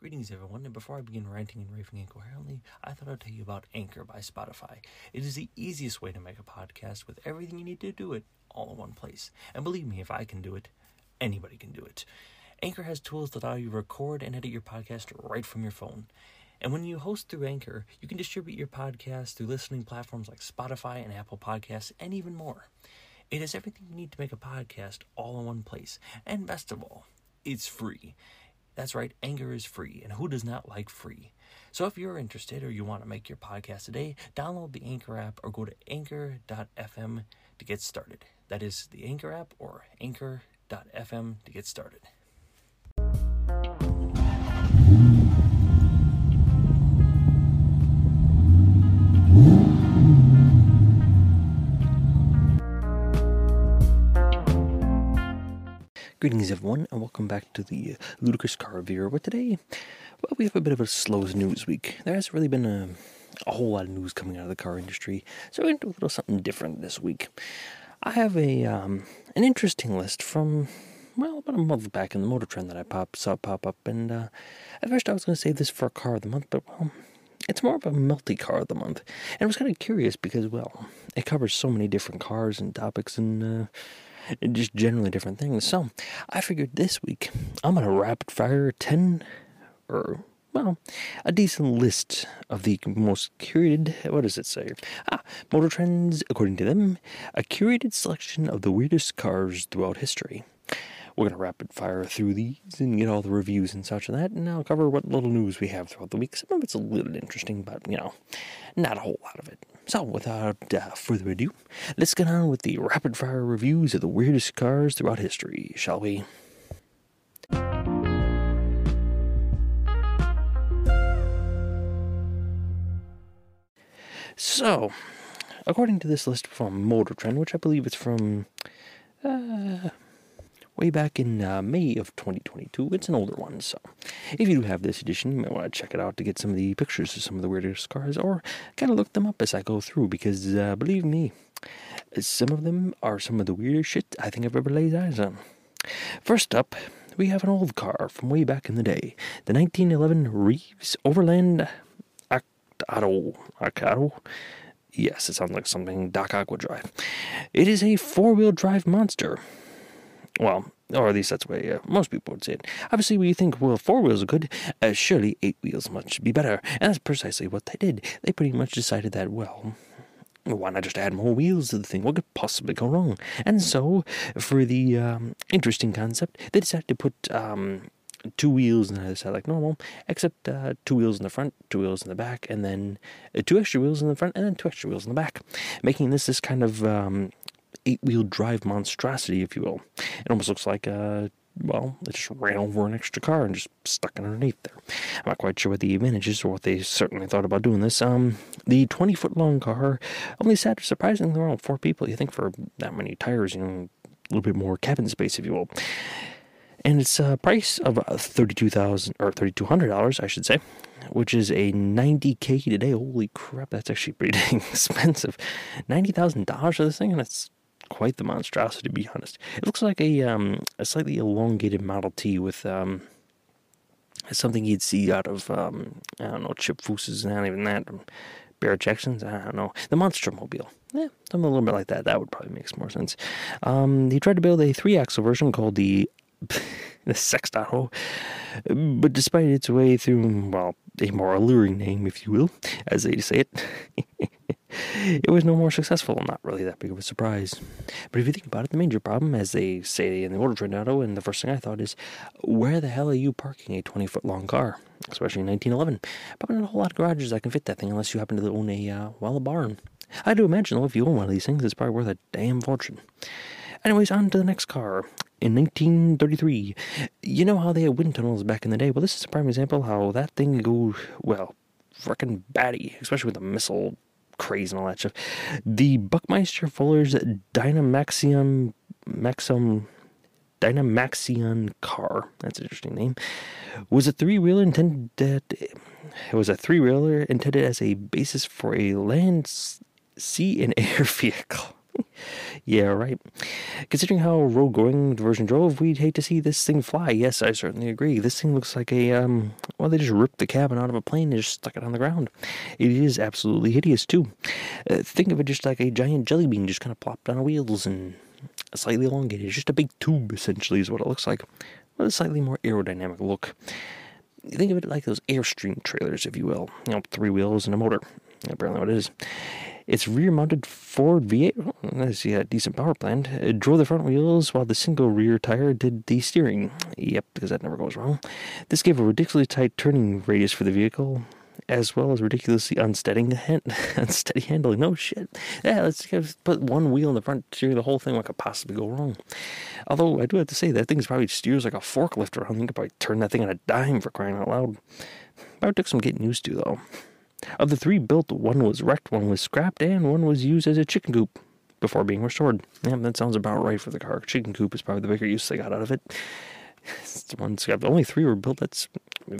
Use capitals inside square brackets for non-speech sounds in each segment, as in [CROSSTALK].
Greetings, everyone, and before I begin ranting and raving incoherently, I thought I'd tell you about Anchor by Spotify. It is the easiest way to make a podcast with everything you need to do it all in one place. And believe me, if I can do it, anybody can do it. Anchor has tools that allow you to record and edit your podcast right from your phone. And when you host through Anchor, you can distribute your podcast through listening platforms like Spotify and Apple Podcasts, and even more. It has everything you need to make a podcast all in one place. And best of all, it's free. That's right, Anchor is free, and who does not like free? So if you're interested or you want to make your podcast today, download the Anchor app or go to anchor.fm to get started. That is the Anchor app or anchor.fm to get started. Greetings, everyone, and welcome back to the Ludicrous Car Reviewer. But today, well, we have a bit of a slow news week. There hasn't really been a, a whole lot of news coming out of the car industry, so we're going to do a little something different this week. I have a um, an interesting list from well about a month back in the Motor Trend that I pop saw pop up, and uh, at first I was going to save this for a Car of the Month, but well, it's more of a multi car of the month, and I was kind of curious because well, it covers so many different cars and topics and. Uh, just generally different things. So I figured this week I'm gonna rapid fire ten or well, a decent list of the most curated. What does it say? Ah, Motor Trends, according to them, a curated selection of the weirdest cars throughout history. We're gonna rapid fire through these and get all the reviews and such and that, and I'll cover what little news we have throughout the week. Some of it's a little interesting, but you know, not a whole lot of it. So, without uh, further ado, let's get on with the rapid fire reviews of the weirdest cars throughout history, shall we? So, according to this list from Motor Trend, which I believe is from uh, way back in uh, May of 2022, it's an older one. So, if you do have this edition, you might want to check it out to get some of the pictures of some of the weirdest cars, or kind of look them up as I go through, because uh, believe me, some of them are some of the weirdest shit I think I've ever laid eyes on. First up, we have an old car from way back in the day, the 1911 Reeves Overland Acado. Acado? Yes, it sounds like something Doc Aqua Drive. It is a four wheel drive monster. Well, or at least that's the way uh, most people would say it. Obviously, we think, well, four wheels are good, uh, surely eight wheels must be better. And that's precisely what they did. They pretty much decided that, well, why not just add more wheels to the thing? What could possibly go wrong? And so, for the um, interesting concept, they decided to put um, two wheels on the other side like normal, except uh, two wheels in the front, two wheels in the back, and then uh, two extra wheels in the front, and then two extra wheels in the back, making this this kind of um, eight wheel drive monstrosity, if you will. It almost looks like a well, it just ran over an extra car and just stuck underneath there. I'm not quite sure what the advantages or what they certainly thought about doing this. Um, the 20 foot long car only sat surprisingly around four people. You think for that many tires, you know, a little bit more cabin space, if you will. And it's a price of thirty-two thousand or thirty-two hundred dollars, I should say, which is a ninety k today. Holy crap, that's actually pretty [LAUGHS] dang expensive. Ninety thousand dollars for this thing, and it's quite the monstrosity, to be honest. It looks like a um, a slightly elongated Model T with um, something you'd see out of um, I don't know Chip Foose's, and not even that. Um, Barrett Jackson's, I don't know, the Monster Mobile. Yeah, something a little bit like that. That would probably make more sense. Um, he tried to build a three-axle version called the [LAUGHS] the Sextato, but despite its way through, well, a more alluring name, if you will, as they say it, [LAUGHS] [LAUGHS] it was no more successful. Not really that big of a surprise. But if you think about it, the major problem, as they say in the Trend Auto, and the first thing I thought is, where the hell are you parking a 20 foot long car? Especially in 1911. Probably not a whole lot of garages that can fit that thing unless you happen to own a, uh, well, a barn. I do imagine, though, if you own one of these things, it's probably worth a damn fortune. Anyways, on to the next car. In 1933, you know how they had wind tunnels back in the day? Well, this is a prime example how that thing goes, well, frickin' batty, especially with a missile craze and all that stuff. The Buckminster Fuller's Dynamaxion Maxim Dynamaxion car, that's an interesting name, was a three wheeler intended it was a three wheeler intended as a basis for a land, sea, and air [LAUGHS] vehicle. Yeah, right. Considering how road going the version drove, we'd hate to see this thing fly. Yes, I certainly agree. This thing looks like a, um, well, they just ripped the cabin out of a plane and just stuck it on the ground. It is absolutely hideous, too. Uh, think of it just like a giant jelly bean just kind of plopped on wheels and slightly elongated. It's just a big tube, essentially, is what it looks like, with a slightly more aerodynamic look. Think of it like those Airstream trailers, if you will. You know, three wheels and a motor. Apparently, what it is. Its rear-mounted Ford V8, let's a decent power plant, it drove the front wheels while the single rear tire did the steering. Yep, because that never goes wrong. This gave a ridiculously tight turning radius for the vehicle, as well as ridiculously unsteady, [LAUGHS] unsteady handling. No shit. Yeah, let's put one wheel in the front, steer the whole thing. What could possibly go wrong? Although I do have to say that thing probably steers like a forklift around. You could probably turn that thing on a dime for crying out loud. Probably took some getting used to though. Of the three built, one was wrecked, one was scrapped, and one was used as a chicken coop before being restored. Yeah, that sounds about right for the car. Chicken coop is probably the bigger use they got out of it. [LAUGHS] It's one scrapped. Only three were built. That's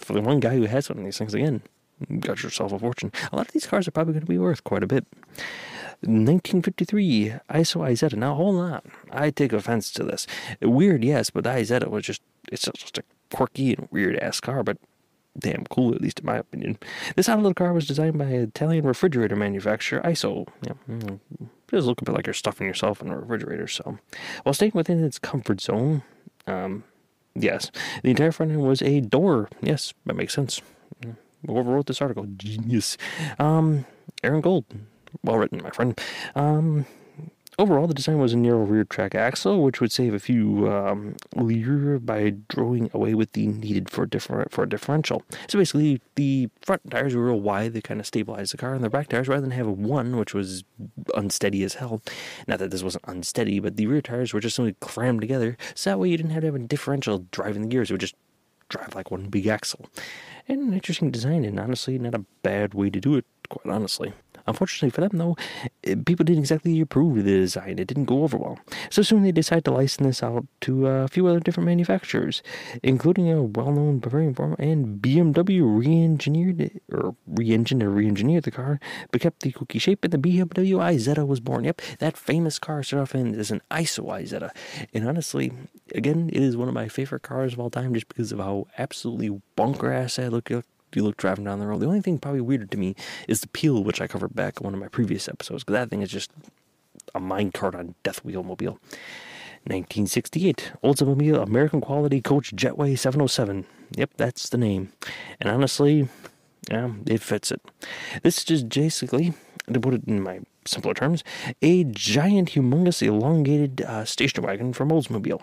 for the one guy who has one of these things again. Got yourself a fortune. A lot of these cars are probably going to be worth quite a bit. 1953 ISO Isetta. Now hold on, I take offense to this. Weird, yes, but the Isetta was just it's just a quirky and weird ass car, but damn cool, at least in my opinion. This little car was designed by an Italian refrigerator manufacturer, ISO. Yeah, mm, does look a bit like you're stuffing yourself in a refrigerator. So, while staying within its comfort zone, um, yes, the entire front end was a door. Yes, that makes sense. Whoever wrote this article, genius. Um, Aaron Gold, well written, my friend. Um, Overall, the design was a narrow rear track axle, which would save a few um, by drawing away with the needed for for a differential. So basically, the front tires were real wide; they kind of stabilized the car, and the back tires, rather than have one, which was unsteady as hell. Not that this wasn't unsteady, but the rear tires were just simply crammed together, so that way you didn't have to have a differential driving the gears; it would just drive like one big axle. And an interesting design, and honestly, not a bad way to do it. Quite honestly. Unfortunately for them, though, eh, people didn't exactly approve of the design. It didn't go over well. So soon they decided to license this out to a few other different manufacturers, including a well-known Bavarian firm and BMW re-engineered or re-engined or re-engineered the car, but kept the cookie shape, and the BMW Isetta was born. Yep, that famous car started off in as an ISO Isetta, and honestly, again, it is one of my favorite cars of all time, just because of how absolutely bunker ass I look you look driving down the road. The only thing probably weirder to me is the peel, which I covered back in one of my previous episodes, because that thing is just a minecart on Death Wheel Mobile. 1968, Oldsmobile American Quality Coach Jetway 707. Yep, that's the name. And honestly, yeah, it fits it. This is just basically, to put it in my simpler terms, a giant, humongous, elongated uh, station wagon from Oldsmobile.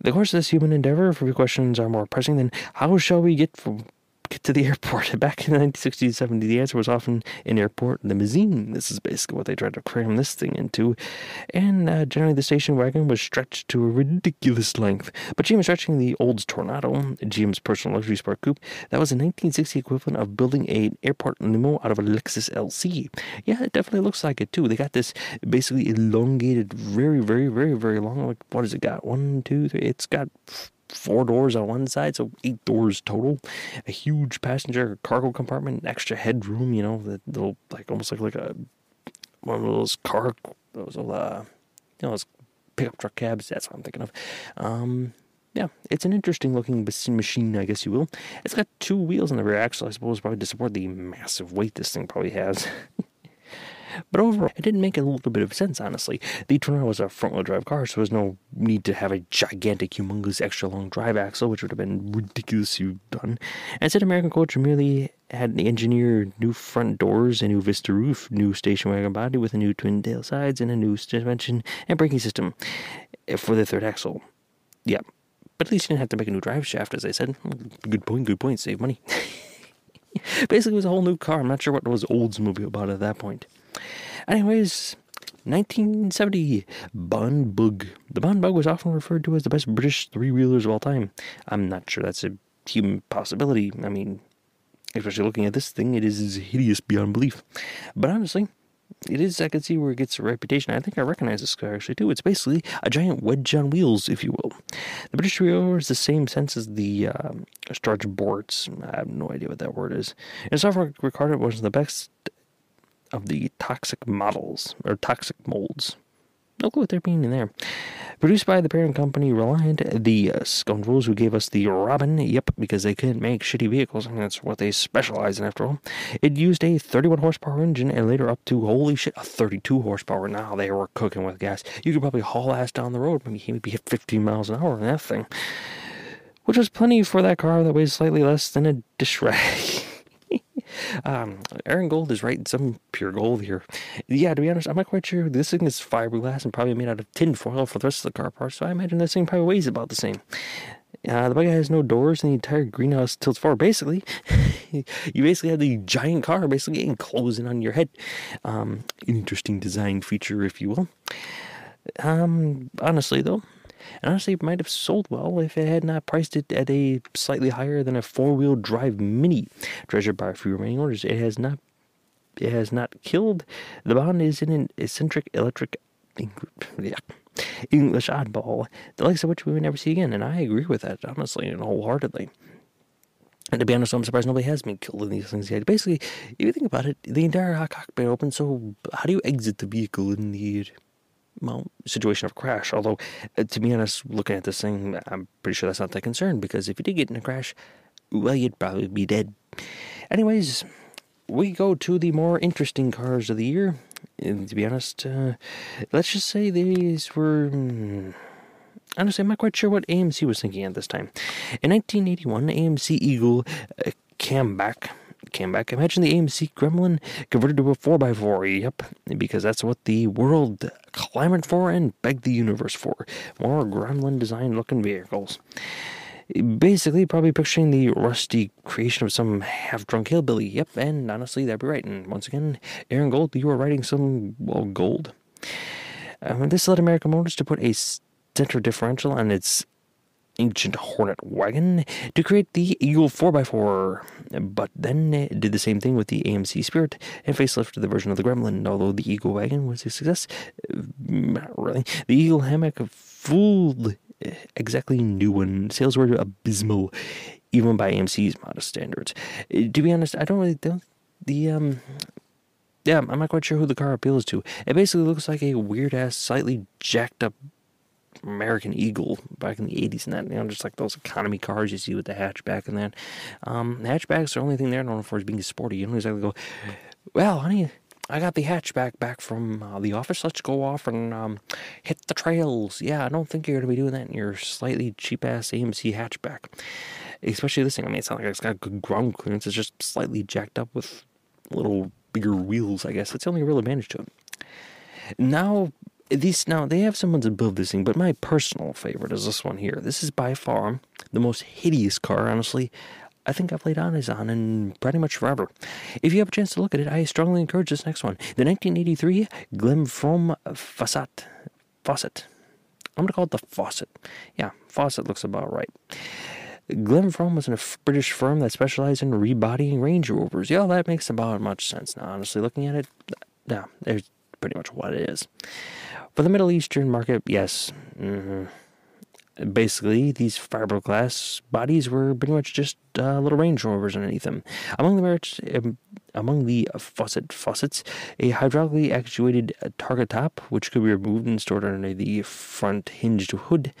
The course of this human endeavor, for questions are more pressing than how shall we get from get to the [LAUGHS] airport. Back in the 1960s and 70s, the answer was often an airport limousine. This is basically what they tried to cram this thing into. And uh, generally, the station wagon was stretched to a ridiculous length. But GM stretching the Olds Toronado, GM's personal luxury sport coupe, that was a 1960 equivalent of building an airport limo out of a Lexus LC. Yeah, it definitely looks like it too. They got this basically elongated, very, very, very, very long. Like, what has it got? One, two, three. It's got four doors on one side, so eight doors total. A huge passenger cargo compartment, extra headroom. You know, the little like almost like like a one of those car those uh you know those pickup truck cabs. That's what I'm thinking of. Um, yeah, it's an interesting looking machine, I guess you will. It's got two wheels on the rear axle, I suppose, probably to support the massive weight this thing probably has. [LAUGHS] But overall, it didn't make a little bit of sense, honestly. The Toronado was a front wheel drive car, so there was no need to have a gigantic, humongous, extra long drive axle, which would have been ridiculously done. Instead, American Coach merely had engineered new front doors, a new Vista roof, new station wagon body with a new twin tail sides, and a new suspension and braking system for the third axle. Yeah, but at least you didn't have to make a new drive shaft, as I said. Good point, good point, save money. [LAUGHS] Basically, it was a whole new car. I'm not sure what was Oldsmobile about at that point. Anyways, 1970 Bond Bug. The Bond Bug was often referred to as the best British three wheelers of all time. I'm not sure that's a human possibility. I mean, especially looking at this thing, it is hideous beyond belief. But honestly, it is, I can see where it gets a reputation. I think I recognize this car actually too. It's basically a giant wedge on wheels, if you will. The British wheeler is the same sense as the um, Starch boards. I have no idea what that word is. And software recorded was the best of the toxic models or toxic molds. No clue what they're meaning there. Produced by the parent company Reliant, the uh, scoundrels who gave us the Robin, yep, because they couldn't make shitty vehicles, I mean, that's what they specialize in after all. It used a 31 horsepower engine and later up to, holy shit, a 32 horsepower. Now they were cooking with gas. You could probably haul ass down the road, maybe, maybe hit 15 miles an hour on that thing. Which was plenty for that car that weighs slightly less than a dish rag. [LAUGHS] Um, Aaron Gold is writing some pure gold here. Yeah, to be honest, I'm not quite sure. This thing is fiberglass and probably made out of tin foil for the rest of the car parts, so I imagine this thing probably weighs about the same. Uh, the buggy has no doors and the entire greenhouse tilts forward. Basically, [LAUGHS] you basically have the giant car basically enclosing on your head. Um, an interesting design feature, if you will. Um, honestly, though, and honestly, it might have sold well if it had not priced it at a slightly higher than a four-wheel drive Mini, treasured by a few remaining orders. It has not, it has not killed. The Bond is in an eccentric electric, [LAUGHS] yeah, English oddball, the likes of which we would never see again. And I agree with that honestly and wholeheartedly. And to be honest, I'm surprised nobody has been killed in these things yet. Basically, if you think about it, the entire cockpit open. So how do you exit the vehicle in the well, situation of crash. Although, uh, to be honest, looking at this thing, I'm pretty sure that's not the concern because if you did get in a crash, well, you'd probably be dead. Anyways, we go to the more interesting cars of the year. And to be honest, uh, let's just say these were. Hmm, honestly, I'm not quite sure what AMC was thinking at this time. In 1981, AMC Eagle uh, came back came back. Imagine the AMC Gremlin converted to a 4x4. Yep, because that's what the world clamored for and begged the universe for. More Gremlin design looking vehicles. Basically, probably picturing the rusty creation of some half drunk hillbilly. Yep, and honestly, that'd be right. And once again, Aaron Gold, you are writing some, well, gold. Um, this led American Motors to put a center differential on its ancient Hornet wagon to create the Eagle 4x4, but then did the same thing with the AMC Spirit and facelifted the version of the Gremlin. Although the Eagle wagon was a success, not really. The Eagle hammock fooled exactly new one. Sales were abysmal, even by AMC's modest standards. To be honest, I don't really don't the um yeah, I'm not quite sure who the car appeals to. It basically looks like a weird ass, slightly jacked up American Eagle back in the 80s and that, you know, just like those economy cars you see with the hatchback and that. Um, hatchbacks, the only thing they're known for is being sporty. You don't exactly go, well, honey, I got the hatchback back from uh, the office. Let's go off and um, hit the trails. Yeah, I don't think you're going to be doing that in your slightly cheap ass AMC hatchback. Especially this thing. I mean, it's not like it's got good ground clearance. It's just slightly jacked up with little bigger wheels, I guess. That's the only real advantage to it. Now, these now they have someone's above this thing, but my personal favorite is this one here. This is by far the most hideous car, honestly. I think I've laid eyes on in pretty much forever. If you have a chance to look at it, I strongly encourage this next one. The 1983 Glenfrome Fawcett. Fawcett. I'm going to call it the Fawcett. Yeah, Fawcett looks about right. Glenfrome was a British firm that specialized in rebodying Range Rovers. Yeah, that makes about much sense now, honestly. Looking at it, yeah, there's pretty much what it is. For the Middle Eastern market, yes. Mm-hmm. Basically, these fiberglass bodies were pretty much just uh, little Range Rovers underneath them. Among the merits, um, among the faucet faucets, a hydraulically actuated target top, which could be removed and stored under the front hinged hood.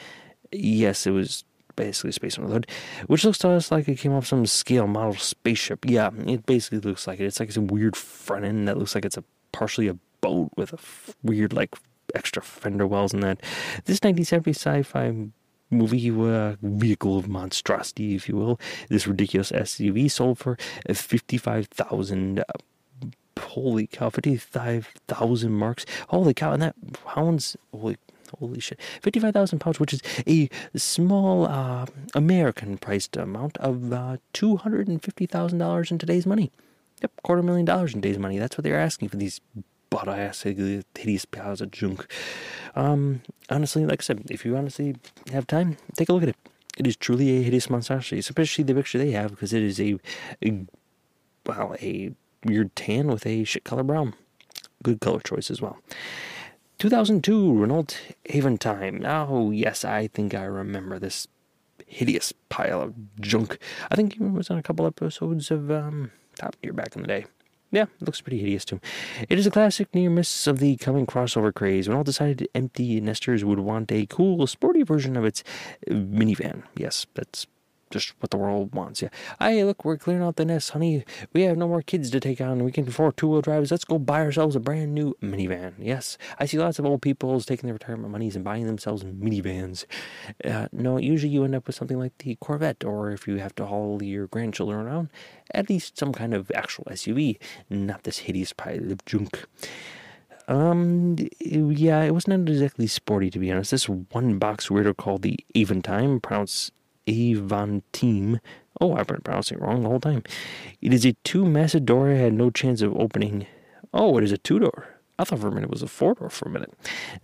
Yes, it was basically space on the hood, which looks to us like it came off some scale model spaceship. Yeah, it basically looks like it. It's like some weird front end that looks like it's a partially a boat with a f- weird like extra fender wells and that. This 1970 sci-fi movie uh, vehicle of monstrosity, if you will, this ridiculous SUV sold for 55,000 uh, holy cow, 55,000 marks. Holy cow, and that pounds, holy, holy shit, 55,000 pounds, which is a small uh, American priced amount of uh, $250,000 in today's money. Yep, quarter million dollars in today's money. That's what they're asking for these butt ass hideous piles of junk. Um, honestly, like I said, if you honestly have time, take a look at it. It is truly a hideous monstrosity, especially the picture they have, because it is a, a well, a weird tan with a shit color brown. Good color choice as well. 2002 Renault Aventime. Oh, yes, I think I remember this hideous pile of junk. I think it was on a couple episodes of um, Top Gear back in the day. Yeah, looks pretty hideous too. It is a classic near miss of the coming crossover craze when all decided empty nesters would want a cool, sporty version of its minivan. Yes, that's just what the world wants. Yeah. Hey, look, we're clearing out the nest, honey. We have no more kids to take on. We can afford two wheel drives. Let's go buy ourselves a brand new minivan. Yes. I see lots of old people taking their retirement monies and buying themselves minivans. Uh, no, usually you end up with something like the Corvette, or if you have to haul your grandchildren around, at least some kind of actual SUV, not this hideous pile of junk. Um, yeah, it wasn't exactly sporty to be honest. This one box weirdo called the Aventime, pronounced Avantime. Oh, I've been pronouncing it wrong the whole time. It is a two massive door. I had no chance of opening. Oh, it is a two door. I thought for a minute it was a four door for a minute.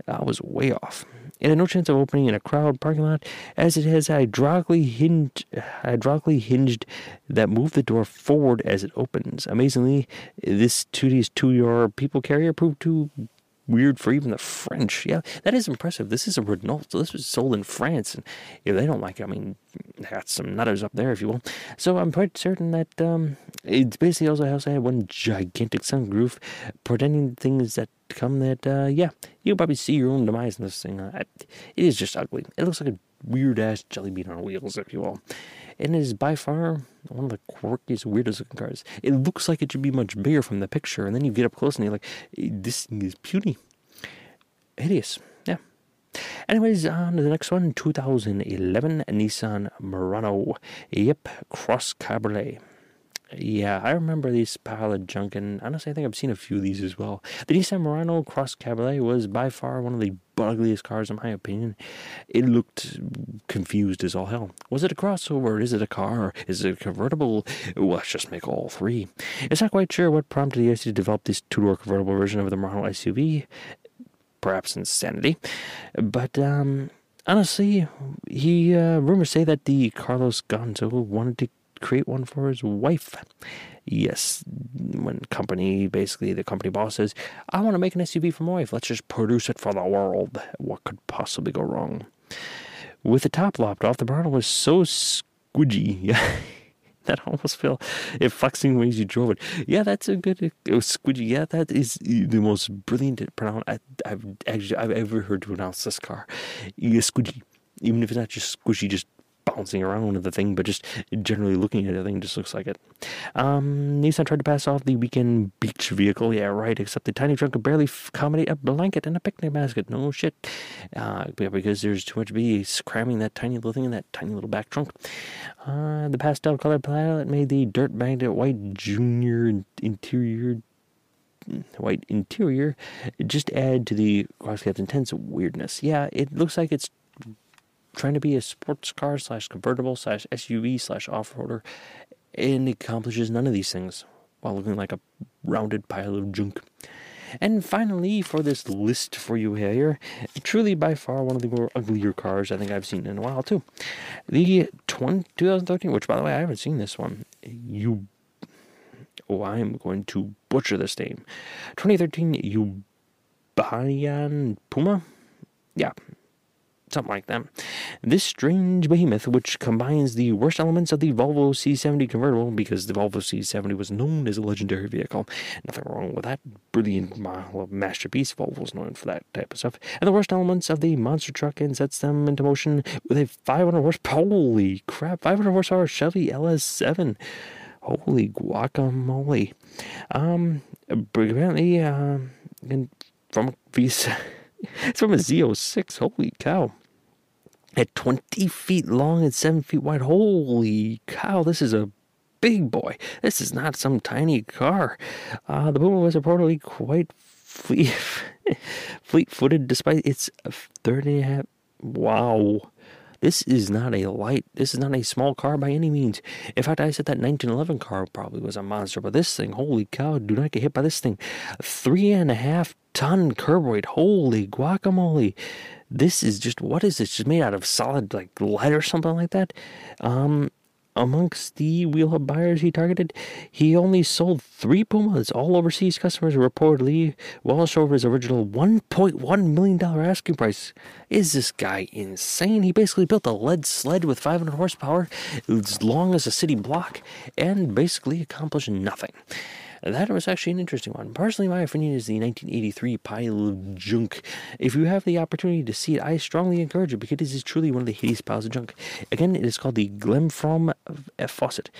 I was way off. It had no chance of opening in a crowd parking lot, as it has hydraulically hinged, hydraulically hinged that move the door forward as it opens. Amazingly, this 2D's two-door people carrier proved to weird for even the French. Yeah, that is impressive. This is a Renault, so this was sold in France, and if they don't like it, I mean, got some nutters up there, if you will. So I'm quite certain that um, it's basically also also had one gigantic sunroof, pretending things that come that uh, yeah, you'll probably see your own demise in this thing. Uh, it is just ugly. It looks like a weird ass jelly bean on wheels, if you will and it is by far one of the quirkiest, weirdest looking cars. It looks like it should be much bigger from the picture, and then you get up close and you're like, this thing is puny. Hideous. Yeah. Anyways, on to the next one 2011 Nissan Murano. Yep, Cross Cabriolet. Yeah, I remember these pile of junk, and honestly, I think I've seen a few of these as well. The Nissan Murano Cross Cabriolet was by far one of the ugliest cars, in my opinion. It looked confused as all hell. Was it a crossover? Is it a car? Is it a convertible? Well, let's just make all three. It's not quite sure what prompted the IC to develop this two-door convertible version of the Murano SUV. Perhaps insanity, but um, honestly, he uh, rumors say that the Carlos Ghosn wanted to create one for his wife. Yes, when company basically the company boss says, "I want to make an SUV for my wife. Let's just produce it for the world." What could possibly go wrong? With the top lopped off, the bottle was so squidgy. [LAUGHS] that almost felt it flexing ways you drove it. Yeah, that's a good. It was squidgy. Yeah, that is the most brilliant pronoun I, have actually I've ever heard to pronounce this car. Yeah, squidgy. Even if it's not just squishy, just bouncing around the thing, but just generally looking at the thing just looks like it. Um, Nissan tried to pass off the weekend beach vehicle. Yeah, right, except the tiny trunk could barely accommodate a blanket and a picnic basket. No shit. Uh, because there's too much bees cramming that tiny little thing in that tiny little back trunk. Uh, the pastel colored palette made the dirt bandit white junior interior white interior just add to the Crosscap's intense weirdness. Yeah, it looks like it's trying to be a sports car slash convertible slash SUV slash off roader, and accomplishes none of these things while looking like a rounded pile of junk. And finally, for this list for you here, truly by far one of the more uglier cars I think I've seen in a while too. The 20, 2013, which by the way I haven't seen this one. You, oh, I am going to butcher this name. 2013 Yubayan Puma. Yeah, something like that. This strange behemoth, which combines the worst elements of the Volvo C70 convertible, because the Volvo C70 was known as a legendary vehicle. Nothing wrong with that. Brilliant masterpiece. Volvo's known for that type of stuff. And the worst elements of the monster truck and sets them into motion with a 500 horsepower. Holy crap! 500 horsepower Chevy LS7. Holy guacamole. Um, apparently, uh, from visa. [LAUGHS] It's from a Z06. Holy cow at 20 feet long and 7 feet wide. Holy cow, this is a big boy. This is not some tiny car. Uh, the Puma was reportedly quite fleet, [LAUGHS] fleet-footed despite its 30 and a half. Wow. This is not a light, this is not a small car by any means. In fact, I said that 1911 car probably was a monster, but this thing, holy cow, do not get hit by this thing. Three and a half ton curb weight, holy guacamole this is just what is this? Just made out of solid like lead or something like that. Um, amongst the wheel hub buyers he targeted, he only sold three Pumas. All overseas customers reportedly well short of his original $1.1 million asking price. Is this guy insane? He basically built a lead sled with 500 horsepower as long as a city block and basically accomplished nothing. That was actually an interesting one. Personally, my opinion is the 1983 pile of junk. If you have the opportunity to see it, I strongly encourage it because it is truly one of the hideous piles of junk. Again, it is called the Glenfrome F Fawcett.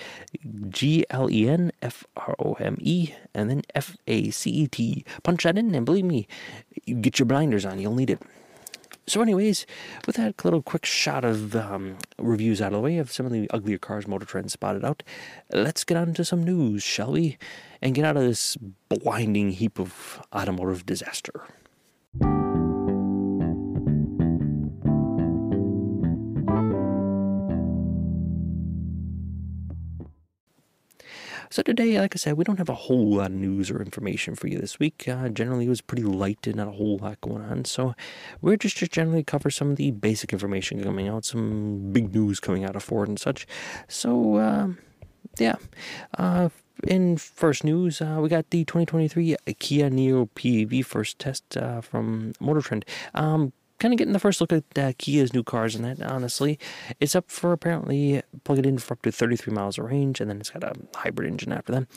G L E N F R O M E and then F A C E T. Punch that in, and believe me, you get your blinders on, you'll need it. So, anyways, with that little quick shot of um, reviews out of the way of some of the uglier cars Motor Trend spotted out, let's get on to some news, shall we? And get out of this blinding heap of automotive disaster. So today, like I said, we don't have a whole lot of news or information for you this week. Uh, generally, it was pretty light and not a whole lot going on. So we're just just generally cover some of the basic information coming out, some big news coming out of Ford and such. So uh, yeah. Uh, in first news, uh, we got the 2023 Kia Niro PV first test uh, from Motor Trend. Um, kind of getting the first look at uh, Kia's new cars and that, honestly. It's up for apparently plug it in for up to 33 miles of range, and then it's got a hybrid engine after that.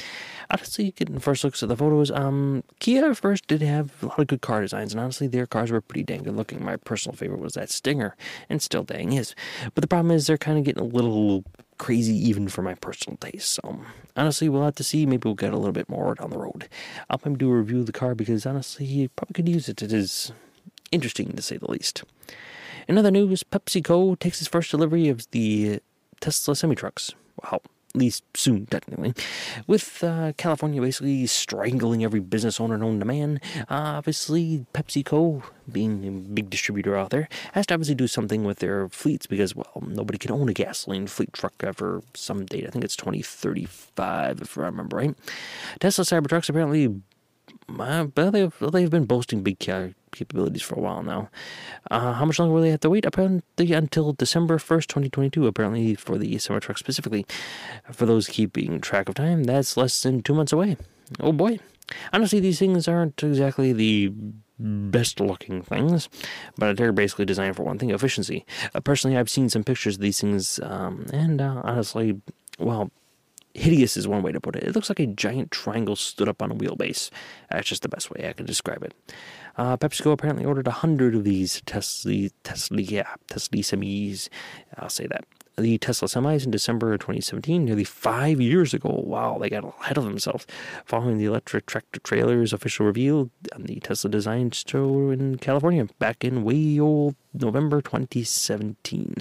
Honestly, getting first looks at the photos, um, Kia first did have a lot of good car designs, and honestly, their cars were pretty dang good looking. My personal favorite was that Stinger, and still dang is. But the problem is they're kind of getting a little crazy even for my personal taste. So honestly, we'll have to see. Maybe we'll get a little bit more down the road. I'll maybe do a review of the car because honestly, you probably could use it. It is interesting to say the least. In other news, PepsiCo takes its first delivery of the Tesla semi trucks. Well, at least soon, technically. With uh, California basically strangling every business owner known to man, uh, obviously PepsiCo, being a big distributor out there, has to obviously do something with their fleets because, well, nobody can own a gasoline fleet truck ever some date. I think it's 2035, if I remember right. Tesla Cybertrucks apparently well, they've, they've been boasting big capabilities for a while now. Uh, how much longer will they have to wait? Apparently until December 1st, 2022, apparently for the summer truck specifically. For those keeping track of time, that's less than two months away. Oh boy. Honestly, these things aren't exactly the best looking things, but they're basically designed for one thing efficiency. Uh, personally, I've seen some pictures of these things, um, and uh, honestly, well, hideous is one way to put it. It looks like a giant triangle stood up on a wheelbase. That's just the best way I can describe it. Uh, PepsiCo apparently ordered a hundred of these Tesla, Tesla, yeah, Tesla semis. I'll say that. The Tesla semis in December of 2017, nearly five years ago. Wow, they got ahead of themselves. Following the electric tractor trailer's official reveal on the Tesla Design Show in California back in way old November 2017.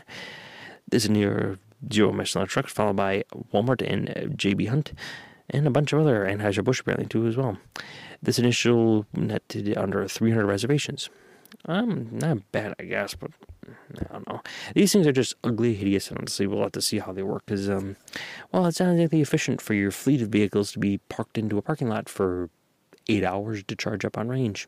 This is near Zero emission trucks, followed by Walmart and uh, JB Hunt, and a bunch of other Anheuser-Busch apparently too as well. This initial netted under 300 reservations. Um, not bad, I guess, but I don't know. These things are just ugly, hideous, and honestly, we'll have to see how they work. Because, um, well, it's not exactly efficient for your fleet of vehicles to be parked into a parking lot for eight hours to charge up on range.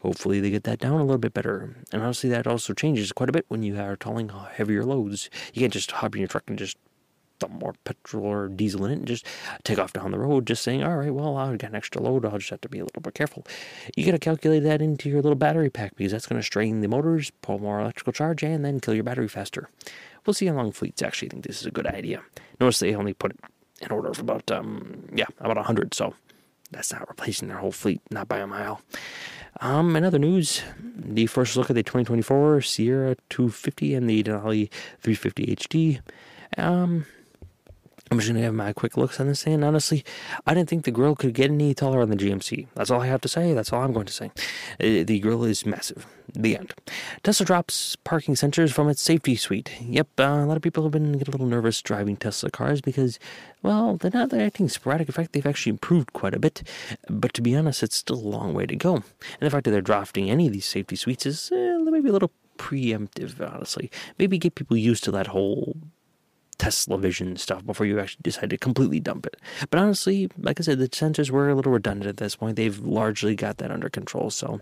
Hopefully, they get that down a little bit better. And honestly, that also changes quite a bit when you are tolling heavier loads. You can't just hop in your truck and just dump more petrol or diesel in it and just take off down the road, just saying, all right, well, I've got an extra load. I'll just have to be a little bit careful. You got to calculate that into your little battery pack because that's going to strain the motors, pull more electrical charge, and then kill your battery faster. We'll see how long fleets actually think this is a good idea. Notice they only put it in order of about, um, yeah, about 100, so that's not replacing their whole fleet, not by a mile. Um, in other news, the first look at the 2024 Sierra 250 and the Denali 350 HD. Um, I'm just gonna have my quick looks on this thing. And honestly, I didn't think the grill could get any taller on the GMC. That's all I have to say. That's all I'm going to say. Uh, the grill is massive. The end. Tesla drops parking sensors from its safety suite. Yep, uh, a lot of people have been getting a little nervous driving Tesla cars because, well, they're not acting sporadic. In fact, they've actually improved quite a bit. But to be honest, it's still a long way to go. And the fact that they're drafting any of these safety suites is uh, maybe a little preemptive, honestly. Maybe get people used to that whole Tesla Vision stuff before you actually decide to completely dump it. But honestly, like I said, the sensors were a little redundant at this point. They've largely got that under control, so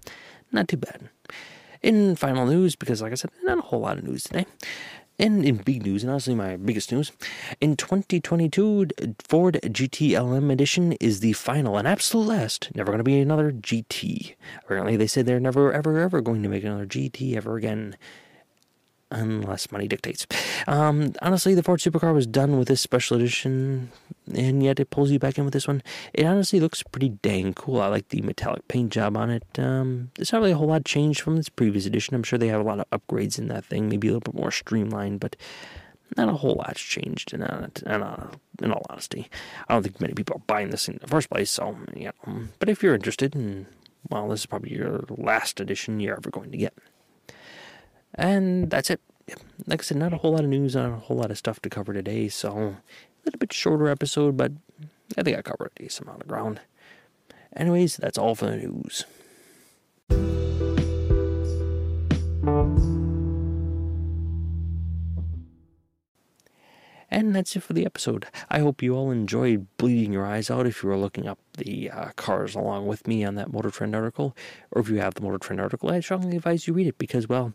not too bad. In final news, because like I said, not a whole lot of news today. And in big news, and honestly my biggest news, in 2022, Ford GTLM edition is the final and absolute last. Never going to be another GT. Apparently, they said they're never, ever, ever going to make another GT ever again. Unless money dictates. Um, honestly, the Ford Supercar was done with this special edition, and yet it pulls you back in with this one. It honestly looks pretty dang cool. I like the metallic paint job on it. Um, there's not really a whole lot changed from this previous edition. I'm sure they have a lot of upgrades in that thing, maybe a little bit more streamlined, but not a whole lot's changed. In, uh, in, in all honesty, I don't think many people are buying this in the first place. So, yeah. But if you're interested, and well, this is probably your last edition you're ever going to get. And that's it. Like I said, not a whole lot of news, not a whole lot of stuff to cover today. So, a little bit shorter episode, but I think I covered a decent amount of ground. Anyways, that's all for the news. And that's it for the episode. I hope you all enjoyed bleeding your eyes out if you were looking up the uh, cars along with me on that Motor Trend article. Or if you have the Motor Trend article, I strongly advise you read it because, well,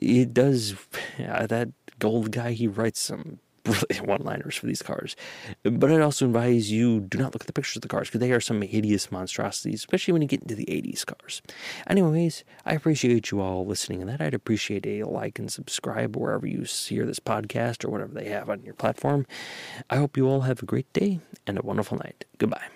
it does. Uh, that gold guy, he writes some brilliant [LAUGHS] one liners for these cars. But I'd also advise you do not look at the pictures of the cars because they are some hideous monstrosities, especially when you get into the 80s cars. Anyways, I appreciate you all listening and that. I'd appreciate a like and subscribe wherever you hear this podcast or whatever they have on your platform. I hope you all have a great day and a wonderful night. Goodbye.